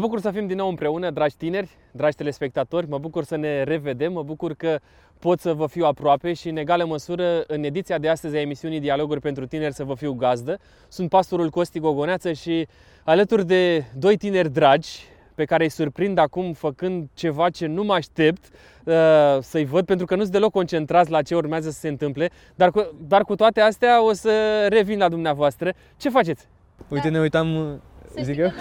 Mă bucur să fim din nou împreună, dragi tineri, dragi telespectatori, mă bucur să ne revedem, mă bucur că pot să vă fiu aproape și în egală măsură în ediția de astăzi a emisiunii Dialoguri pentru tineri să vă fiu gazdă. Sunt pastorul Costi Gogoneață și alături de doi tineri dragi pe care îi surprind acum făcând ceva ce nu mă aștept uh, să-i văd, pentru că nu sunt deloc concentrați la ce urmează să se întâmple, dar cu, dar cu toate astea o să revin la dumneavoastră. Ce faceți? Uite, ne uitam Să Zic știi eu? că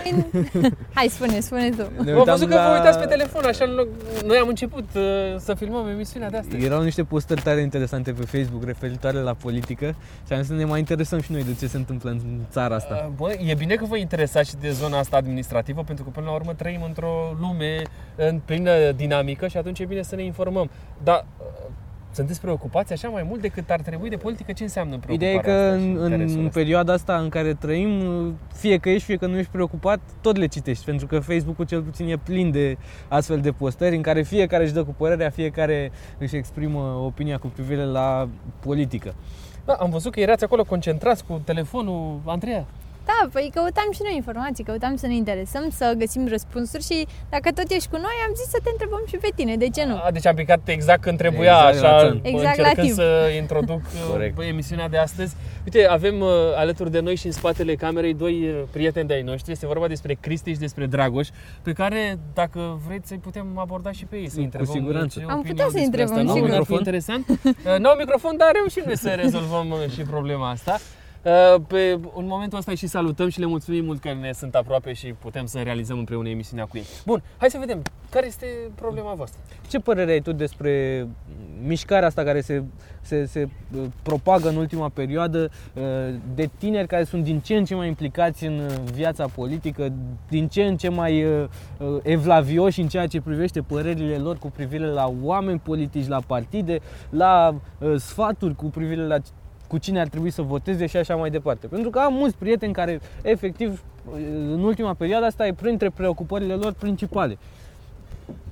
noi- Hai, spune, spune tu. Ne Am uitam văzut că la- vă uitați pe telefon, așa în loc... Noi am început uh, să filmăm emisiunea de astăzi. Erau niște postări tare interesante pe Facebook referitoare la politică și am zis să ne mai interesăm și noi de ce se întâmplă în țara asta. Uh, Bă, e bine că vă interesați și de zona asta administrativă, pentru că până la urmă trăim într-o lume în plină dinamică și atunci e bine să ne informăm. Dar uh, sunteți preocupați așa mai mult decât ar trebui de politică? Ce înseamnă preocuparea Ideea e că asta și în, interesul în ăsta? perioada asta în care trăim, fie că ești, fie că nu ești preocupat, tot le citești, pentru că Facebook-ul cel puțin e plin de astfel de postări în care fiecare își dă cu părerea, fiecare își exprimă opinia cu privire la politică. Da, am văzut că erați acolo concentrați cu telefonul, Andreea. Da, păi căutam și noi informații, căutam să ne interesăm, să găsim răspunsuri și dacă tot ești cu noi, am zis să te întrebăm și pe tine, de ce nu? A, deci am picat exact când trebuia, Exact la așa, timp. Exact la încercând timp. să introduc uh, Corect. emisiunea de astăzi. Uite, avem uh, alături de noi și în spatele camerei doi uh, prieteni de ai noștri. Este vorba despre Cristi și despre Dragoș, pe care, dacă vreți, să-i putem aborda și pe ei, să Cu întrebăm siguranță. ce Am opinie putea au să-i despre întrebăm, asta. Nu, sigur. ar fi Microfon? interesant. Uh, Nu au microfon, dar reușim noi să rezolvăm uh, și problema asta. Uh, Pe, în momentul ăsta îi și salutăm și le mulțumim mult că ne sunt aproape și putem să realizăm împreună emisiunea cu ei. Bun, hai să vedem. Care este problema voastră? Ce părere ai tu despre mișcarea asta care se, se, se uh, propagă în ultima perioadă uh, de tineri care sunt din ce în ce mai implicați în uh, viața politică, din ce în ce mai uh, uh, evlavioși în ceea ce privește părerile lor cu privire la oameni politici, la partide, la uh, sfaturi cu privire la cu cine ar trebui să voteze și așa mai departe. Pentru că am mulți prieteni care, efectiv, uh, în ultima perioadă asta e printre preocupările lor principale.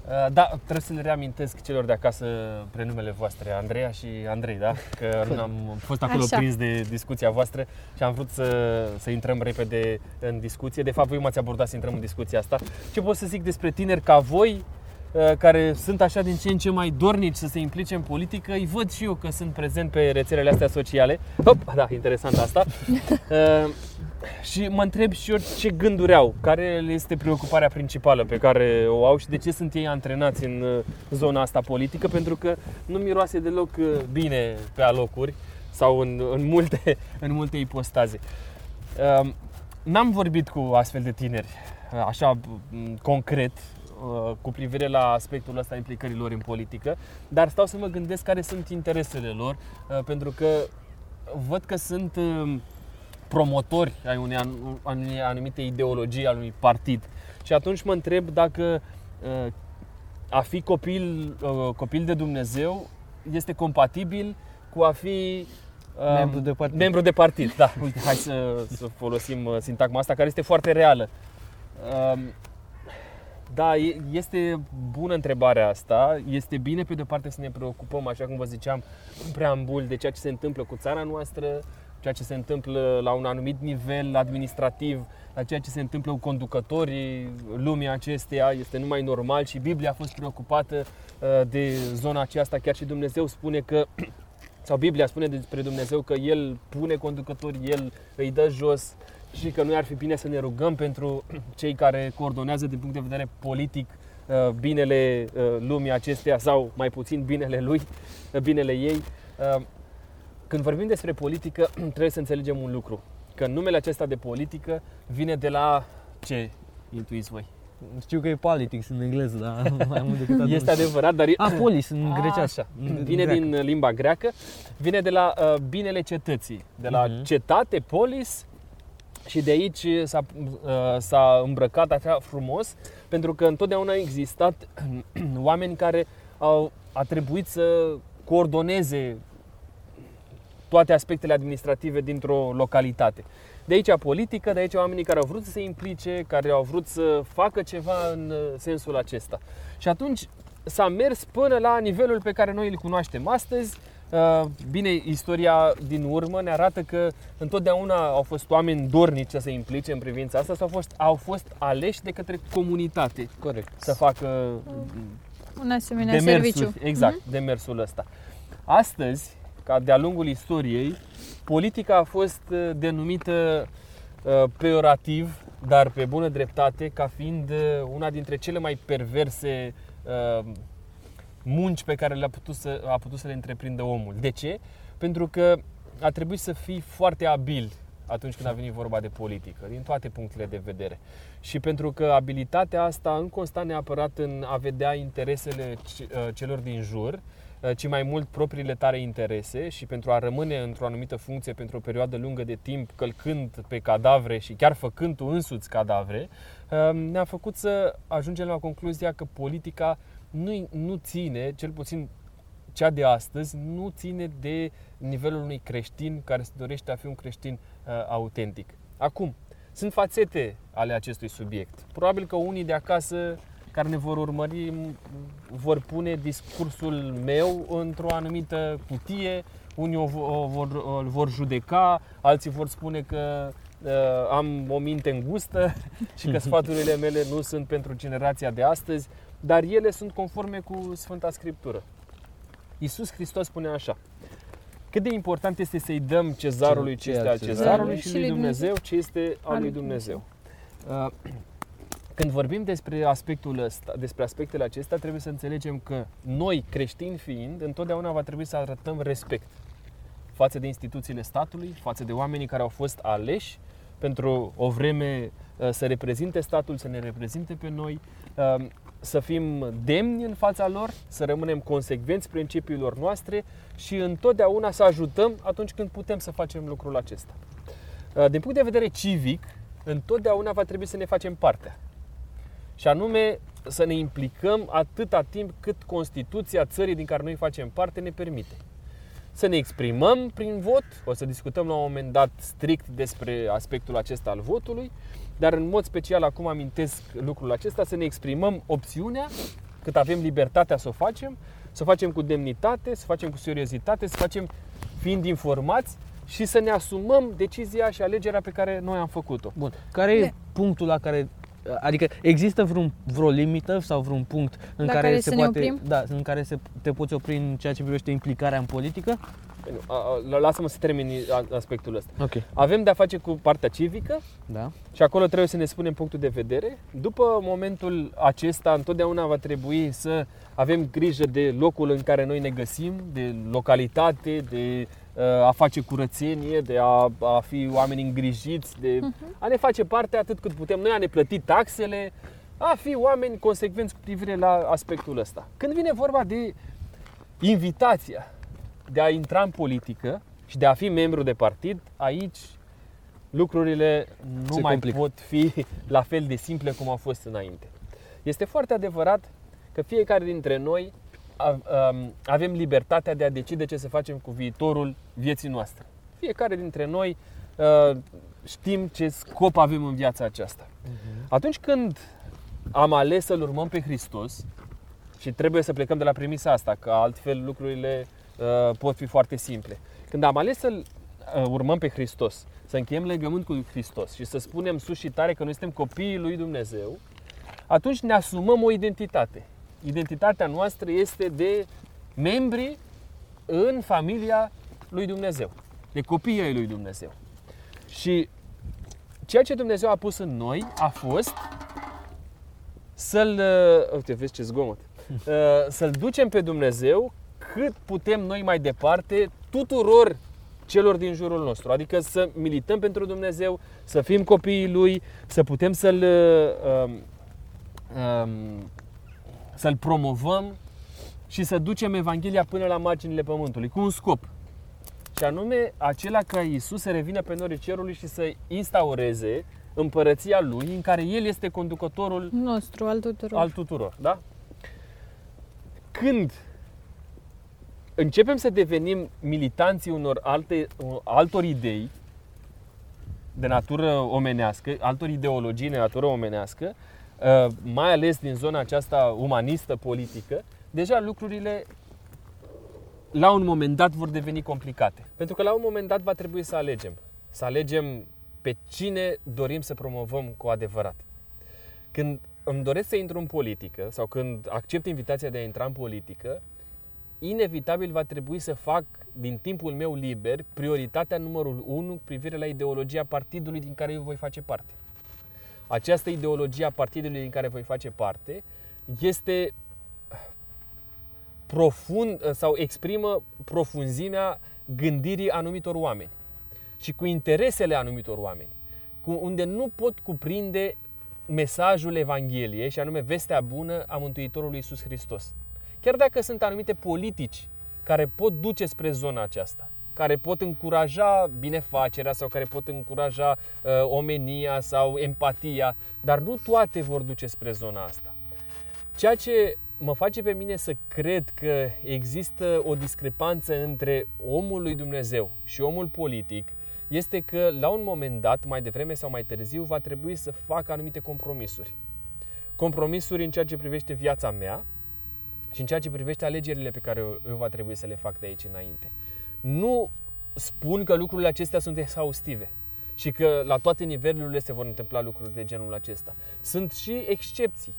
Uh, Da, trebuie să le reamintesc celor de acasă prenumele voastre, Andreea și Andrei, da? Că nu am fost acolo Așa. prins de discuția voastră și am vrut să, să intrăm repede în discuție. De fapt, voi m-ați abordat să intrăm în discuția asta. Ce pot să zic despre tineri ca voi, uh, care sunt așa din ce în ce mai dornici să se implice în politică, îi văd și eu că sunt prezent pe rețelele astea sociale. Hop, da, interesant asta. Uh, și mă întreb și eu ce gânduri au, care le este preocuparea principală pe care o au și de ce sunt ei antrenați în uh, zona asta politică, pentru că nu miroase deloc uh, bine pe alocuri sau în, în, multe, în multe ipostaze. Um, N-am vorbit cu astfel de tineri, uh, așa m, concret, uh, cu privire la aspectul ăsta implicării lor în politică, dar stau să mă gândesc care sunt interesele lor, uh, pentru că văd că sunt um, promotori ai unei anu- unei anumite ideologii, al unui partid. Și atunci mă întreb dacă uh, a fi copil, uh, copil de Dumnezeu este compatibil cu a fi uh, Membru de partid. Membru de partid, da. Uite, hai să, să folosim uh, sintagma asta care este foarte reală. Um, da, e- este bună întrebarea asta. Este bine pe de-o parte să ne preocupăm, așa cum vă ziceam, în preambul de ceea ce se întâmplă cu țara noastră, ceea ce se întâmplă la un anumit nivel administrativ, la ceea ce se întâmplă cu conducătorii lumii acesteia, este numai normal și Biblia a fost preocupată uh, de zona aceasta, chiar și Dumnezeu spune că sau Biblia spune despre Dumnezeu că El pune conducători, El îi dă jos și că noi ar fi bine să ne rugăm pentru cei care coordonează din punct de vedere politic uh, binele uh, lumii acesteia sau mai puțin binele lui, uh, binele ei. Uh, Când vorbim despre politică, trebuie să înțelegem un lucru, că numele acesta de politică vine de la ce intuiți voi? Știu că e politics în engleză, dar mai mult decât atât. Este adevărat, dar e, A, polis în grecească. Așa. Vine din limba greacă, vine de la uh, binele cetății, de la Mhm. cetate, polis și de aici s-a, uh, s-a îmbrăcat așa frumos, pentru că întotdeauna au existat oameni care au a trebuit să coordoneze toate aspectele administrative dintr-o localitate. De aici politică, de aici oamenii care au vrut să se implice, care au vrut să facă ceva în uh, sensul acesta. Și atunci s-a mers până la nivelul pe care noi îl cunoaștem astăzi, Uh, Bine, istoria din urmă ne arată că întotdeauna au fost oameni dornici să se implice în privința asta sau au fost, au fost aleși de către comunitate Corect. să facă Un asemenea demersul, serviciu. exact, demersul ăsta. Astăzi, ca de-a lungul istoriei, politica a fost uh, denumită uh, peorativ, dar pe bună dreptate, ca fiind uh, una dintre cele mai perverse uh, munci pe care le-a putut să, a putut să le întreprindă omul. De ce? Pentru că a trebuit să fii foarte abil atunci când a venit vorba de politică, din toate punctele de vedere. Și pentru că abilitatea asta nu consta neapărat în a vedea interesele ce- uh, celor din jur, uh, ci mai mult propriile tare interese și pentru a rămâne într-o anumită funcție pentru o perioadă lungă de timp, călcând pe cadavre și chiar făcând tu însuți cadavre, uh, ne-a făcut să ajungem la concluzia că politica nu, nu ține, cel puțin cea de astăzi, nu ține de nivelul unui creștin care se dorește a fi un creștin uh, autentic. Acum, sunt fațete ale acestui subiect. Probabil că unii de acasă care ne vor urmări m- vor pune discursul meu într-o anumită cutie, unii o, vo- o vor, o vor judeca, alții vor spune că uh, am o minte îngustă și că sfaturile mele nu sunt pentru generația de astăzi, dar ele sunt conforme cu Sfânta Scriptură. Iisus Hristos spune așa, cât de important este să-i dăm cezarului ce este al cezarului și lui Dumnezeu ce este al lui Dumnezeu. Uh, Când vorbim despre aspectul ăsta, despre aspectele acestea, trebuie să înțelegem că noi, creștini fiind, întotdeauna va trebui să arătăm respect față de instituțiile statului, față de oamenii care au fost aleși pentru o vreme uh, să reprezinte statul, să ne reprezinte pe noi, uh, să fim demni în fața lor, să rămânem consecvenți principiilor noastre și întotdeauna să ajutăm atunci când putem să facem lucrul acesta. Uh, Din punct de vedere civic, întotdeauna va trebui să ne facem partea. Și anume să ne implicăm atâta timp cât Constituția țării din care noi facem parte ne permite. Să ne exprimăm prin vot, o să discutăm la un moment dat strict despre aspectul acesta al votului, dar în mod special acum amintesc lucrul acesta, să ne exprimăm opțiunea, cât avem libertatea să o facem, să o facem cu demnitate, să o facem cu seriozitate, să o facem fiind informați și să ne asumăm decizia și alegerea pe care noi am făcut-o. Bun. Care e Ne- punctul la care Adică există vreun, vreo limită sau vreun punct în La care, care se să ne poate, oprim? da, în care se, te poți opri în ceea ce privește implicarea în politică? A- a- Lasă-mă să termin a- aspectul ăsta. Ok. Avem de-a face cu partea civică Da. și acolo trebuie să ne spunem punctul de vedere. După momentul acesta, întotdeauna va trebui să avem grijă de locul în care noi ne găsim, de localitate, de uh, a face curățenie, de a, a fi oameni îngrijiți, de a ne face parte atât cât putem noi, a ne plăti taxele, a fi oameni consecvenți cu privire la aspectul ăsta. Când vine vorba de invitația de a intra în politică și de a fi membru de partid, aici lucrurile nu Se mai complică. pot fi la fel de simple cum au fost înainte. Este foarte adevărat că fiecare dintre noi a- am- avem libertatea de a decide ce să facem cu viitorul vieții noastre. Fiecare dintre noi uh, știm ce scop avem în viața aceasta. Atunci când am ales să-L urmăm pe Hristos și trebuie să plecăm de la premisa asta, că altfel lucrurile uh, pot fi foarte simple. Când am ales să-L uh, urmăm pe Hristos, să încheiem legământ cu Hristos și să spunem sus și tare că noi suntem copiii lui Dumnezeu, atunci ne asumăm o identitate. Identitatea noastră este de membri în familia lui Dumnezeu, de copiii ai lui Dumnezeu. Și ceea ce Dumnezeu a pus în noi a fost să-l, uh, uite, vezi ce zgomot, Uh, să-l ducem pe Dumnezeu cât putem noi mai departe tuturor celor din jurul nostru. Adică să milităm pentru Dumnezeu, să fim copiii Lui, să putem să-l, uh, um, um, să-l promovăm și să ducem Evanghelia până la marginile pământului, cu un scop. Și anume acela ca Iisus să revină pe norii cerului și să instaureze împărăția Lui în care El este conducătorul Nostru, al tuturor. al tuturor, da? Când începem să devenim militanții unor alte, altor idei de natură omenească, altor ideologii de natură omenească, uh, mai ales din zona aceasta umanistă politică, deja lucrurile la un moment dat vor deveni complicate. Pentru că la un moment dat va trebui să alegem. Să alegem pe cine dorim să promovăm cu adevărat. Când îmi doresc să intru în politică sau când accept invitația de a intra în politică, inevitabil va trebui să fac din timpul meu liber prioritatea numărul 1 cu privire la ideologia partidului din care eu voi face parte. Această ideologie a partidului din care voi face parte este profund sau exprimă profunzimea gândirii anumitor oameni și cu interesele anumitor oameni, cu unde nu pot cuprinde mesajul Evangheliei și anume vestea bună a Mântuitorului Iisus Hristos. Chiar dacă sunt anumite politici care pot duce spre zona aceasta, care pot încuraja binefacerea sau care pot încuraja uh, omenia sau empatia, dar nu toate vor duce spre zona asta. Ceea ce mă face pe mine să cred că există o discrepanță între omul lui Dumnezeu și omul politic este că la un moment dat, mai devreme sau mai târziu, va trebui să facă anumite compromisuri. Compromisuri în ceea ce privește viața mea și în ceea ce privește alegerile pe care eu va trebui să le fac de aici înainte. Nu spun că lucrurile acestea sunt exhaustive și că la toate nivelurile se vor întâmpla lucruri de genul acesta. Sunt și excepții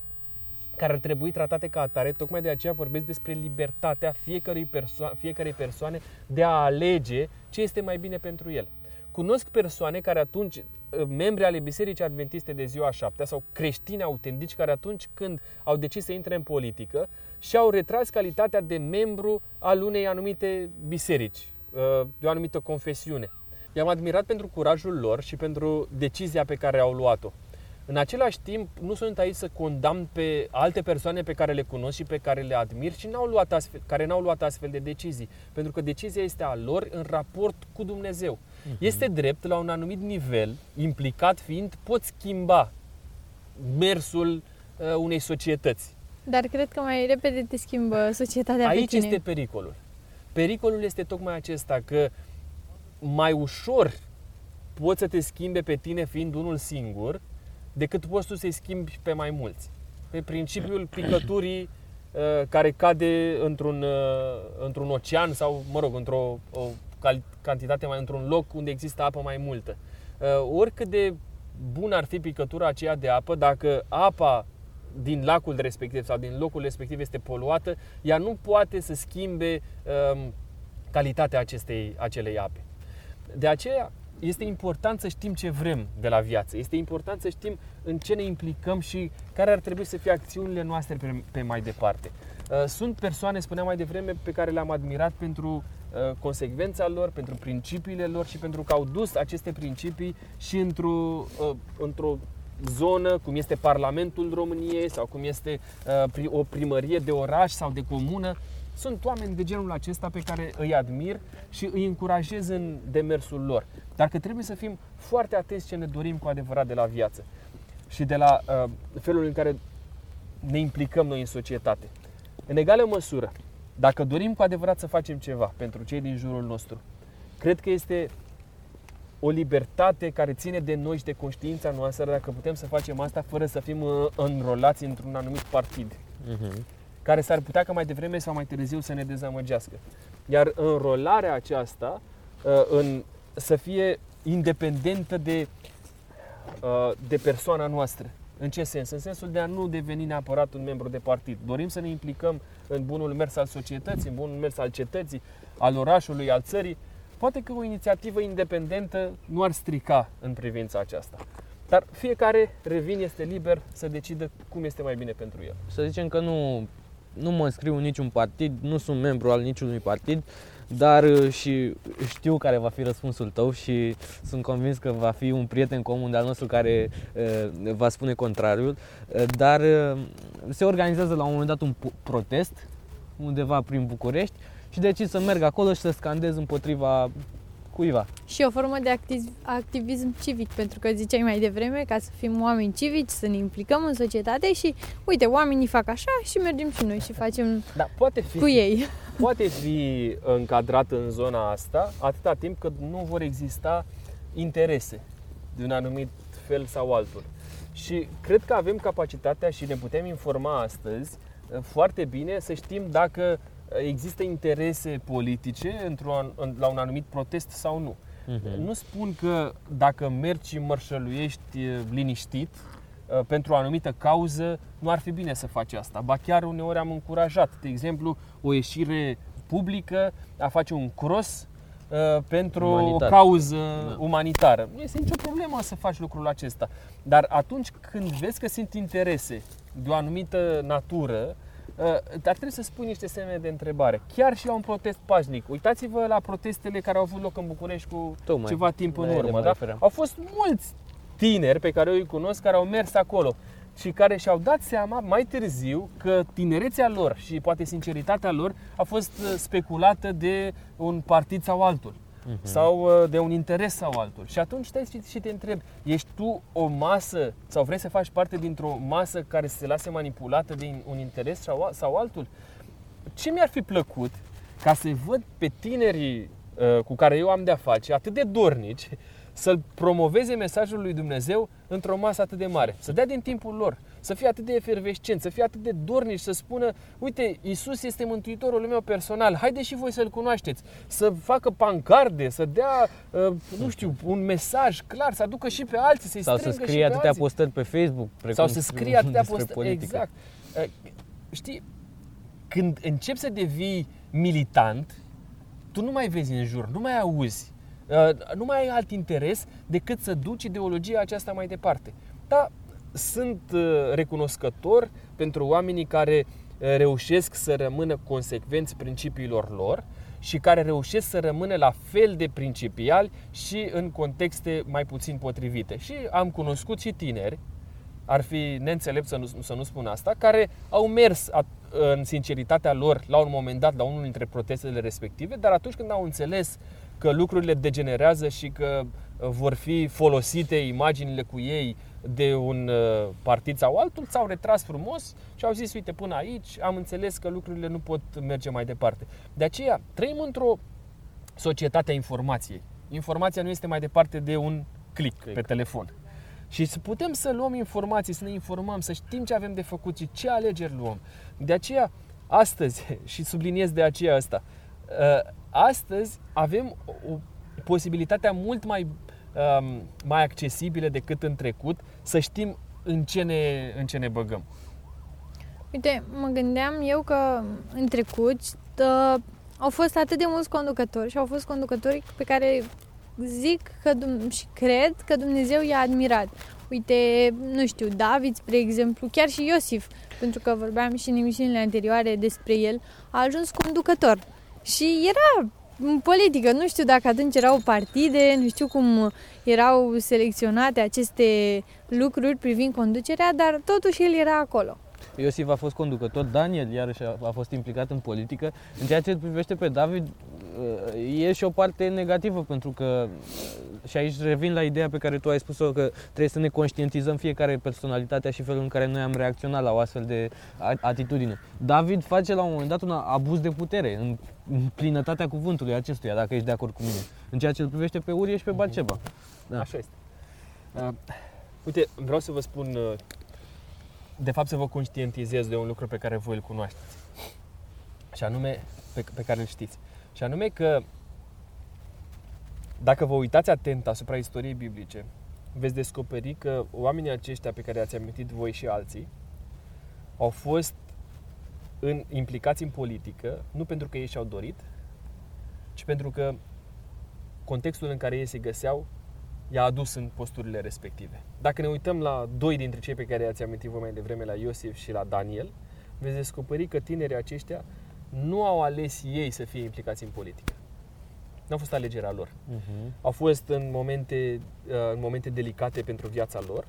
care ar trebui tratate ca atare, tocmai de aceea vorbesc despre libertatea fiecărei, perso- fiecărei persoane de a alege ce este mai bine pentru el. Cunosc persoane care atunci, uh, membri ale Bisericii Adventiste de ziua șaptea sau creștini autentici care atunci când au decis să intre în politică și-au retras calitatea de membru al unei anumite biserici, uh, de o anumită confesiune. I-am admirat pentru curajul lor și pentru decizia pe care au luat-o. În același timp, nu sunt aici să condamn pe alte persoane pe care le cunosc și pe care le admir și n-au luat astfel, care n-au luat astfel de decizii. Pentru că decizia este a lor în raport cu Dumnezeu. Uh-huh. Este drept, la un anumit nivel, implicat fiind, poți schimba mersul uh, unei societăți. Dar cred că mai repede te schimbă societatea Aici pe tine. este pericolul. Pericolul este tocmai acesta, că mai ușor poți să te schimbe pe tine fiind unul singur, decât poți tu să-i schimbi pe mai mulți. Pe principiul picăturii uh, care cade într-un, uh, într-un ocean sau, mă rog, într-o o cantitate mai într-un loc unde există apă mai multă. Uh, oricât de bună ar fi picătura aceea de apă, dacă apa din lacul respectiv sau din locul respectiv este poluată, ea nu poate să schimbe um, calitatea acestei, acelei ape. De aceea, este important să știm ce vrem de la viață. Este important să știm în ce ne implicăm și care ar trebui să fie acțiunile noastre pe, pe mai departe. Uh, sunt persoane, spuneam mai devreme, pe care le-am admirat pentru uh, consecvența lor, pentru principiile lor și pentru că au dus aceste principii și într-o, uh, într-o zonă, cum este Parlamentul României sau cum este o primărie de oraș sau de comună, sunt oameni de genul acesta pe care îi admir și îi încurajez în demersul lor. Dar că trebuie să fim foarte atenți ce ne dorim cu adevărat de la viață și de la uh, felul în care ne implicăm noi în societate. În egală măsură, dacă dorim cu adevărat să facem ceva pentru cei din jurul nostru, cred că este o libertate care ține de noi și de conștiința noastră dacă putem să facem asta fără să fim uh, înrolați într-un anumit partid. Uh-huh care s-ar putea ca mai devreme sau mai târziu să ne dezamăgească. Iar înrolarea aceasta uh, în, să fie independentă de, uh, de persoana noastră. În ce sens? În sensul de a nu deveni neapărat un membru de partid. Dorim să ne implicăm în bunul mers al societății, în bunul mers al cetății, al orașului, al țării. Poate că o inițiativă independentă nu ar strica în privința aceasta. Dar fiecare, revin, este liber să decidă cum este mai bine pentru el. Să zicem că nu nu mă înscriu în niciun partid, nu sunt membru al niciunui partid, dar uh, și știu care va fi răspunsul tău și sunt convins că va fi un prieten comun de-al nostru care uh, va spune contrariul, uh, dar se organizează la un moment dat un protest undeva prin București și decid să merg acolo și să scandez împotriva cuiva. Și o formă de activ, activism civic, pentru că ziceai mai devreme ca să fim oameni civici, să ne implicăm în societate și uite, oamenii fac așa și mergem și noi și facem da, poate fi, cu ei. Poate fi încadrat în zona asta atâta timp cât nu vor exista interese de un anumit fel sau altul. Și cred că avem capacitatea și ne putem informa astăzi foarte bine să știm dacă există interese politice într-un, la un anumit protest sau nu. Mhm. Nu spun că dacă mergi și mărșăluiești e, liniștit e, pentru o anumită cauză, nu ar fi bine să faci asta. Ba chiar uneori am încurajat, de exemplu, o ieșire publică, a face un cross e, pentru Umanitar. o cauză Da. umanitară. Nu este nicio problemă să faci lucrul acesta. Dar atunci când vezi că sunt interese de o anumită natură, uh, ar trebui să spui niște semne de întrebare. Chiar și la un protest pașnic. Uitați-vă la protestele care au avut loc în București cu Tocmai. ceva timp în La ele urmă. mă Da? refeream. Au fost mulți tineri pe care eu îi cunosc care au mers acolo și care și-au dat seama mai târziu că tinerețea lor și poate sinceritatea lor a fost uh, speculată de un partid sau altul Mhm. sau uh, de un interes sau altul. Și atunci stai și- și te întrebi, ești tu o masă sau vrei să faci parte dintr-o masă care să se lase manipulată de un interes sau, a- sau altul? Ce mi-ar fi plăcut ca să văd pe tinerii uh, cu care eu am de-a face, atât de dornici, să-l promoveze mesajul lui Dumnezeu într-o masă atât de mare. Să dea din timpul lor, să fie atât de efervescent, să fie atât de dornici, să spună, uite, Isus este mântuitorul meu personal, haide și voi să-L cunoașteți, să facă pancarde, să dea, uh, nu știu, un mesaj clar, să aducă și pe alții, să-i Sau să strângă și scrie pe atâtea alții. postări pe Facebook. Precum Sau să scrie atâtea despre postări. politică. Exact. Uh, Știi, când începi să devii militant, tu nu mai vezi în jur, nu mai auzi, uh, nu mai ai alt interes decât să duci ideologia aceasta mai departe. Da, sunt uh, recunoscător pentru oamenii care uh, reușesc să rămână consecvenți principiilor lor și care reușesc să rămână la fel de principiali și în contexte mai puțin potrivite. Și am cunoscut și tineri ar fi neînțelept să nu, să nu spun asta, care au mers a, în sinceritatea lor la un moment dat la unul dintre protestele respective, dar atunci când au înțeles că lucrurile degenerează și că uh, vor fi folosite imaginile cu ei de un uh, partid sau altul, s-au retras frumos și au zis, uite, până aici am înțeles că lucrurile nu pot merge mai departe. De aceea, trăim într-o societate a informației. Informația nu este mai departe de un click, Click. pe telefon. Și să putem să luăm informații, să ne informăm, să știm ce avem de făcut și ce alegeri luăm. De aceea, astăzi, și subliniez de aceea asta, uh, astăzi avem o posibilitatea mult mai, um, mai accesibilă decât în trecut să știm în ce ne, în ce ne băgăm. Uite, mă gândeam eu că în trecut uh, au fost atât de mulți conducători și au fost conducători pe care zic că Dum- și cred că Dumnezeu i-a admirat. Uite, nu știu, David, spre exemplu, chiar și Iosif, pentru că vorbeam și în emisiunile anterioare despre el, a ajuns conducător. Și era în politică, nu știu dacă atunci erau partide, nu știu cum erau selecționate aceste lucruri privind conducerea, dar totuși el era acolo. Iosif a fost conducător, Daniel iarăși a, a fost implicat în politică. În ceea ce îl privește pe David, uh, e și o parte negativă, pentru că, uh, și aici revin la ideea pe care tu ai spus-o, că trebuie să ne conștientizăm fiecare personalitatea și felul în care noi am reacționat la o astfel de a- atitudine. David face la un moment dat un abuz de putere, în, în plinătatea cuvântului acestuia, dacă ești de acord cu mine, în ceea ce îl privește pe Urie și pe Balceba. Da. Așa este. Uh, uite, vreau să vă spun, uh, de fapt să vă conștientizez de un lucru pe care voi îl cunoașteți. Și anume, pe, pe care îl știți. Și anume că dacă vă uitați atent asupra istoriei biblice, veți descoperi că oamenii aceștia pe care i-ați amintit voi și alții au fost în, implicați în politică, nu pentru că ei și-au dorit, ci pentru că contextul în care ei se găseau i-a adus în posturile respective. Dacă ne uităm la doi dintre cei pe care i-ați amintit vă mai devreme, la Iosif și la Daniel, veți descoperi că tinerii aceștia nu au ales ei să fie implicați în politică. Nu a fost alegerea lor. Uh-huh. Au fost în momente, uh, în momente delicate pentru viața lor.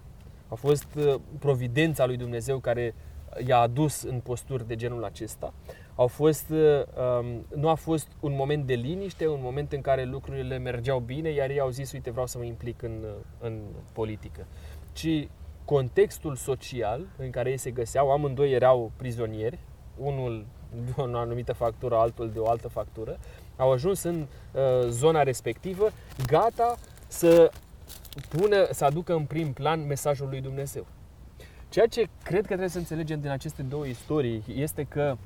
A fost uh, providența lui Dumnezeu care i-a adus în posturi de genul acesta. Au fost, uh, um, nu a fost un moment de liniște, un moment în care lucrurile mergeau bine, iar ei au zis, uite, vreau să mă implic în, uh, în politică. Ci contextul social în care ei se găseau, amândoi erau prizonieri, unul de o anumită factură, altul de o altă factură, au ajuns în uh, zona respectivă, gata să pună, să aducă în prim plan mesajul lui Dumnezeu. Ceea ce cred că trebuie să înțelegem din aceste două istorii este că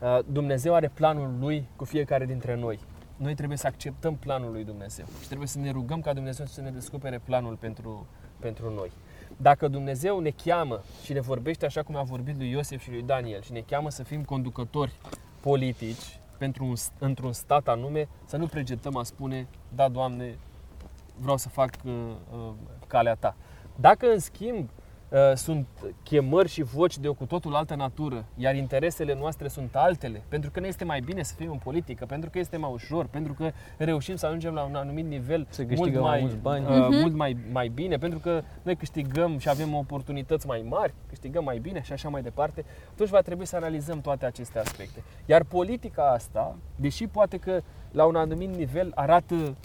Uh, Dumnezeu are planul lui cu fiecare dintre noi. Noi trebuie să acceptăm planul lui Dumnezeu și trebuie să ne rugăm ca Dumnezeu să ne descopere planul pentru, pentru noi. Dacă Dumnezeu ne cheamă și ne vorbește așa cum a vorbit lui Iosef și lui Daniel și ne cheamă să fim conducători politici pentru un, într-un stat anume, să nu pregetăm a spune, da, Doamne, vreau să fac uh, uh, calea ta. Dacă, în schimb, uh, sunt chemări și voci de o cu totul altă natură, iar interesele noastre sunt altele, pentru că ne este mai bine să fim în politică, pentru că este mai ușor, pentru că reușim să ajungem la un anumit nivel Să mult câștigăm mai, mai mulți bani. uh, Mhm. mult mai, mai bine, pentru că noi câștigăm și avem oportunități mai mari, câștigăm mai bine și așa mai departe, atunci va trebui să analizăm toate aceste aspecte. Iar politica asta, deși poate că la un anumit nivel arată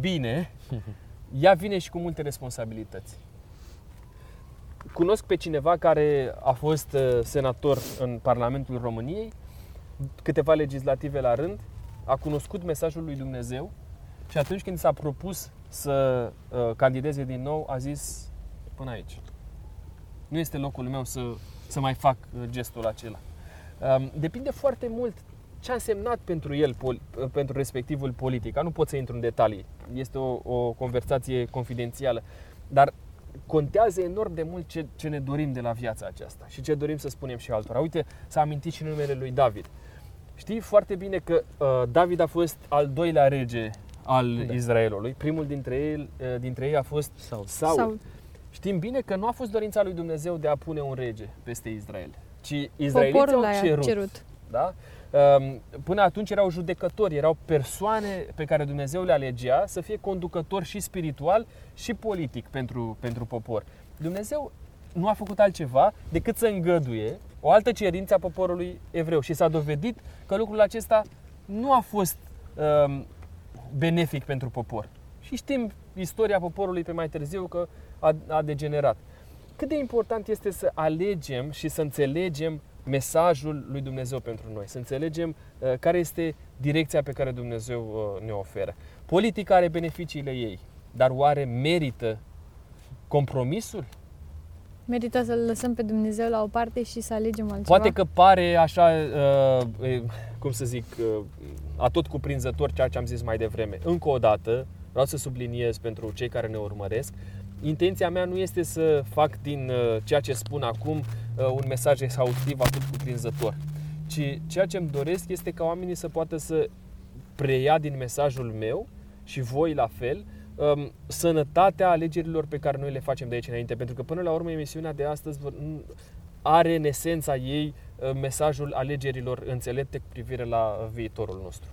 bine, ea vine și cu multe responsabilități. Cunosc pe cineva care a fost uh, senator în Parlamentul României, câteva legislative la rând, a cunoscut mesajul lui Dumnezeu și atunci când s-a propus să uh, candideze din nou, a zis până aici. Nu este locul meu să, să mai fac uh, gestul acela. Um, depinde foarte mult ce a însemnat pentru el, pol, uh, pentru respectivul politic. Nu pot să intru în detalii, este o, o conversație confidențială, dar contează enorm de mult ce, ce ne dorim de la viața aceasta și ce dorim să spunem și altora. Uite, s-a amintit și numele lui David. Știi foarte bine că uh, David a fost al doilea rege al Da. Israelului. Primul dintre ei, uh, dintre ei a fost Sau Saul. Sau Știm bine că nu a fost dorința lui Dumnezeu de a pune un rege peste Israel, ci israeliții poporul au a cerut. cerut. Da? Um, Până atunci erau judecători, erau persoane pe care Dumnezeu le alegea să fie conducători și spiritual și politic pentru, pentru popor. Dumnezeu nu a făcut altceva decât să îngăduie o altă cerință a poporului evreu și s-a dovedit că lucrul acesta nu a fost um, benefic pentru popor. Și știm istoria poporului pe mai târziu că a, a degenerat. Cât de important este să alegem și să înțelegem mesajul lui Dumnezeu pentru noi, să înțelegem uh, care este direcția pe care Dumnezeu uh, ne oferă. Politica are beneficiile ei, dar oare merită compromisul? Merită să-L lăsăm pe Dumnezeu la o parte și să alegem altceva. Poate că pare așa, uh, e, cum să zic, uh, atot cuprinzător ceea ce am zis mai devreme. Încă o dată, vreau să subliniez pentru cei care ne urmăresc, intenția mea nu este să fac din uh, ceea ce spun acum uh, un mesaj exhaustiv, atot cuprinzător, ci ceea ce îmi doresc este ca oamenii să poată să preia din mesajul meu și voi la fel, um, sănătatea alegerilor pe care noi le facem de aici înainte. Pentru că până la urmă emisiunea de astăzi vor- n- are în esența ei uh, mesajul alegerilor înțelepte cu privire la uh, viitorul nostru.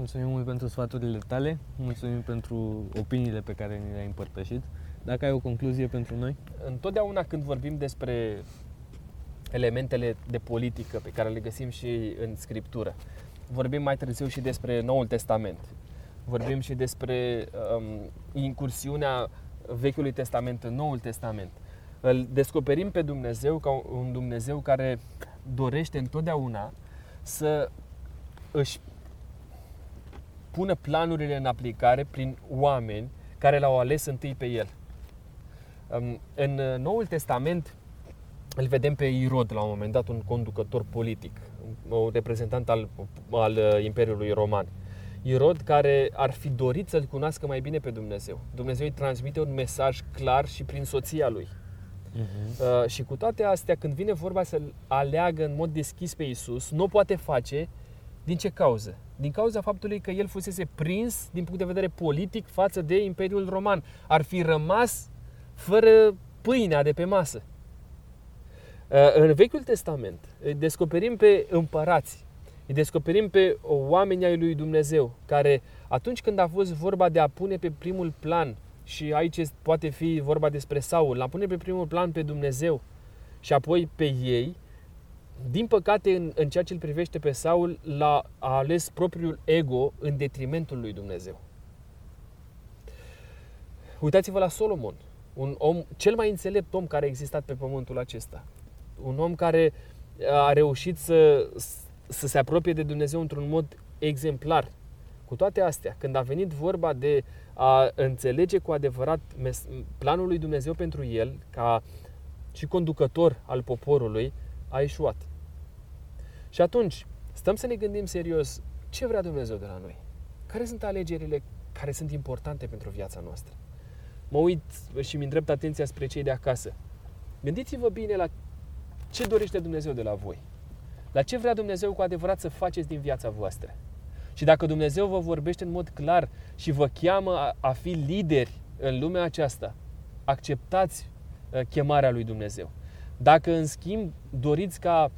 Mulțumim mult pentru sfaturile tale, mulțumim pentru opiniile pe care ni le-ai împărtășit. Dacă ai o concluzie pentru noi? Întotdeauna când vorbim despre elementele de politică pe care le găsim și în Scriptură, vorbim mai târziu și despre Noul Testament. Vorbim și despre um, incursiunea Vechiului Testament în Noul Testament. Îl descoperim pe Dumnezeu ca un Dumnezeu care dorește întotdeauna să își pună planurile în aplicare prin oameni care l-au ales întâi pe El. Um, În uh, Noul Testament îl vedem pe Irod la un moment dat, un conducător politic, un reprezentant al, al uh, Imperiului Roman. Irod care ar fi dorit să-L cunoască mai bine pe Dumnezeu. Dumnezeu îi transmite un mesaj clar și prin soția lui. Uh, și cu toate astea, când vine vorba să-L aleagă în mod deschis pe Isus, nu o poate face din ce cauză? Din cauza faptului că el fusese prins din punct de vedere politic față de Imperiul Roman. Ar fi rămas fără pâinea de pe masă. Uh, În Vechiul Testament îi descoperim pe împărați, îi descoperim pe oameni ai lui Dumnezeu, care atunci când a fost vorba de a pune pe primul plan, și aici este- poate fi vorba despre Saul, l-a pune pe primul plan pe Dumnezeu și apoi pe ei, din păcate, în, în ceea ce îl privește pe Saul, l-a a ales propriul ego în detrimentul lui Dumnezeu. Uitați-vă la Solomon, un om, cel mai înțelept om care a existat pe pământul acesta. Un om care a reușit să, să se apropie de Dumnezeu într-un mod exemplar. Cu toate astea, când a venit vorba de a înțelege cu adevărat mes- planul lui Dumnezeu pentru el, ca și conducător al poporului a ieșuat. Și atunci, stăm să ne gândim serios ce vrea Dumnezeu de la noi. Care sunt alegerile care sunt importante pentru viața noastră? Mă uit și mi îndrept atenția spre cei de acasă. Gândiți-vă bine la ce dorește Dumnezeu de la voi. La ce vrea Dumnezeu cu adevărat să faceți din viața voastră. Și dacă Dumnezeu vă vorbește în mod clar și vă cheamă a, a fi lideri în lumea aceasta, acceptați uh, chemarea lui Dumnezeu. Dacă, în schimb, doriți ca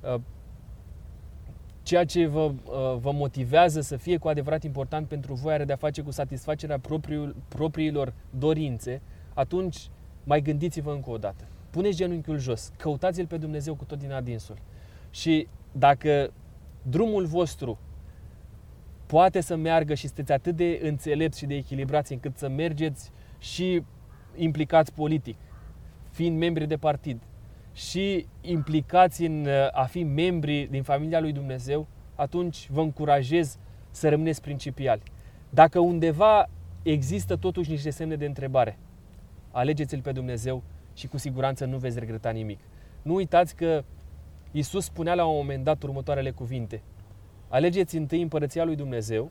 uh, ceea ce vă, uh, vă motivează să fie cu adevărat important pentru voi are de-a face cu satisfacerea propriul, propriilor dorințe, atunci mai gândiți-vă încă o dată. Puneți genunchiul jos, căutați-L pe Dumnezeu cu tot din adinsul. Și dacă drumul vostru poate să meargă și sunteți atât de înțelepți și de echilibrați încât să mergeți și implicați politic, fiind membri de partid, și implicați în uh, a fi membri din familia lui Dumnezeu, atunci vă încurajez să rămâneți principiali. Dacă undeva există totuși niște semne de întrebare, alegeți-L pe Dumnezeu și cu siguranță nu veți regreta nimic. Nu uitați că Isus spunea la un moment dat următoarele cuvinte. Alegeți întâi împărăția lui Dumnezeu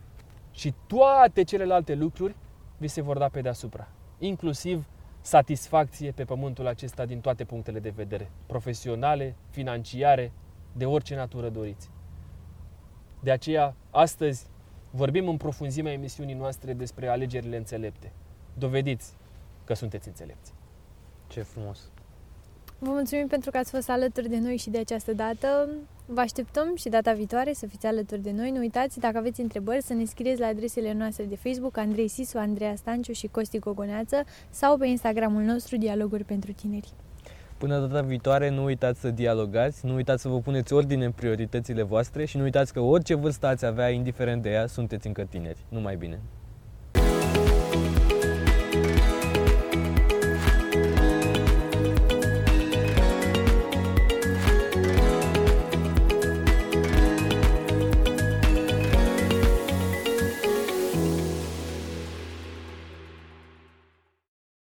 și toate celelalte lucruri vi se vor da pe deasupra, inclusiv satisfacție pe pământul acesta din toate punctele de vedere, profesionale, financiare, de orice natură doriți. De aceea, astăzi vorbim în profunzimea emisiunii noastre despre alegerile înțelepte. Dovediți că sunteți înțelepți. Ce frumos! Vă mulțumim pentru că ați fost alături de noi și de această dată. Vă așteptăm și data viitoare să fiți alături de noi. Nu uitați, dacă aveți întrebări, să ne scrieți la adresele noastre de Facebook, Andrei Sisu, Andreea Stanciu și Costi Gogoneață sau pe Instagramul nostru Dialoguri pentru Tineri. Până data viitoare, nu uitați să dialogați, nu uitați să vă puneți ordine în prioritățile voastre și nu uitați că orice vârstă ați avea, indiferent de ea, sunteți încă tineri. Numai bine!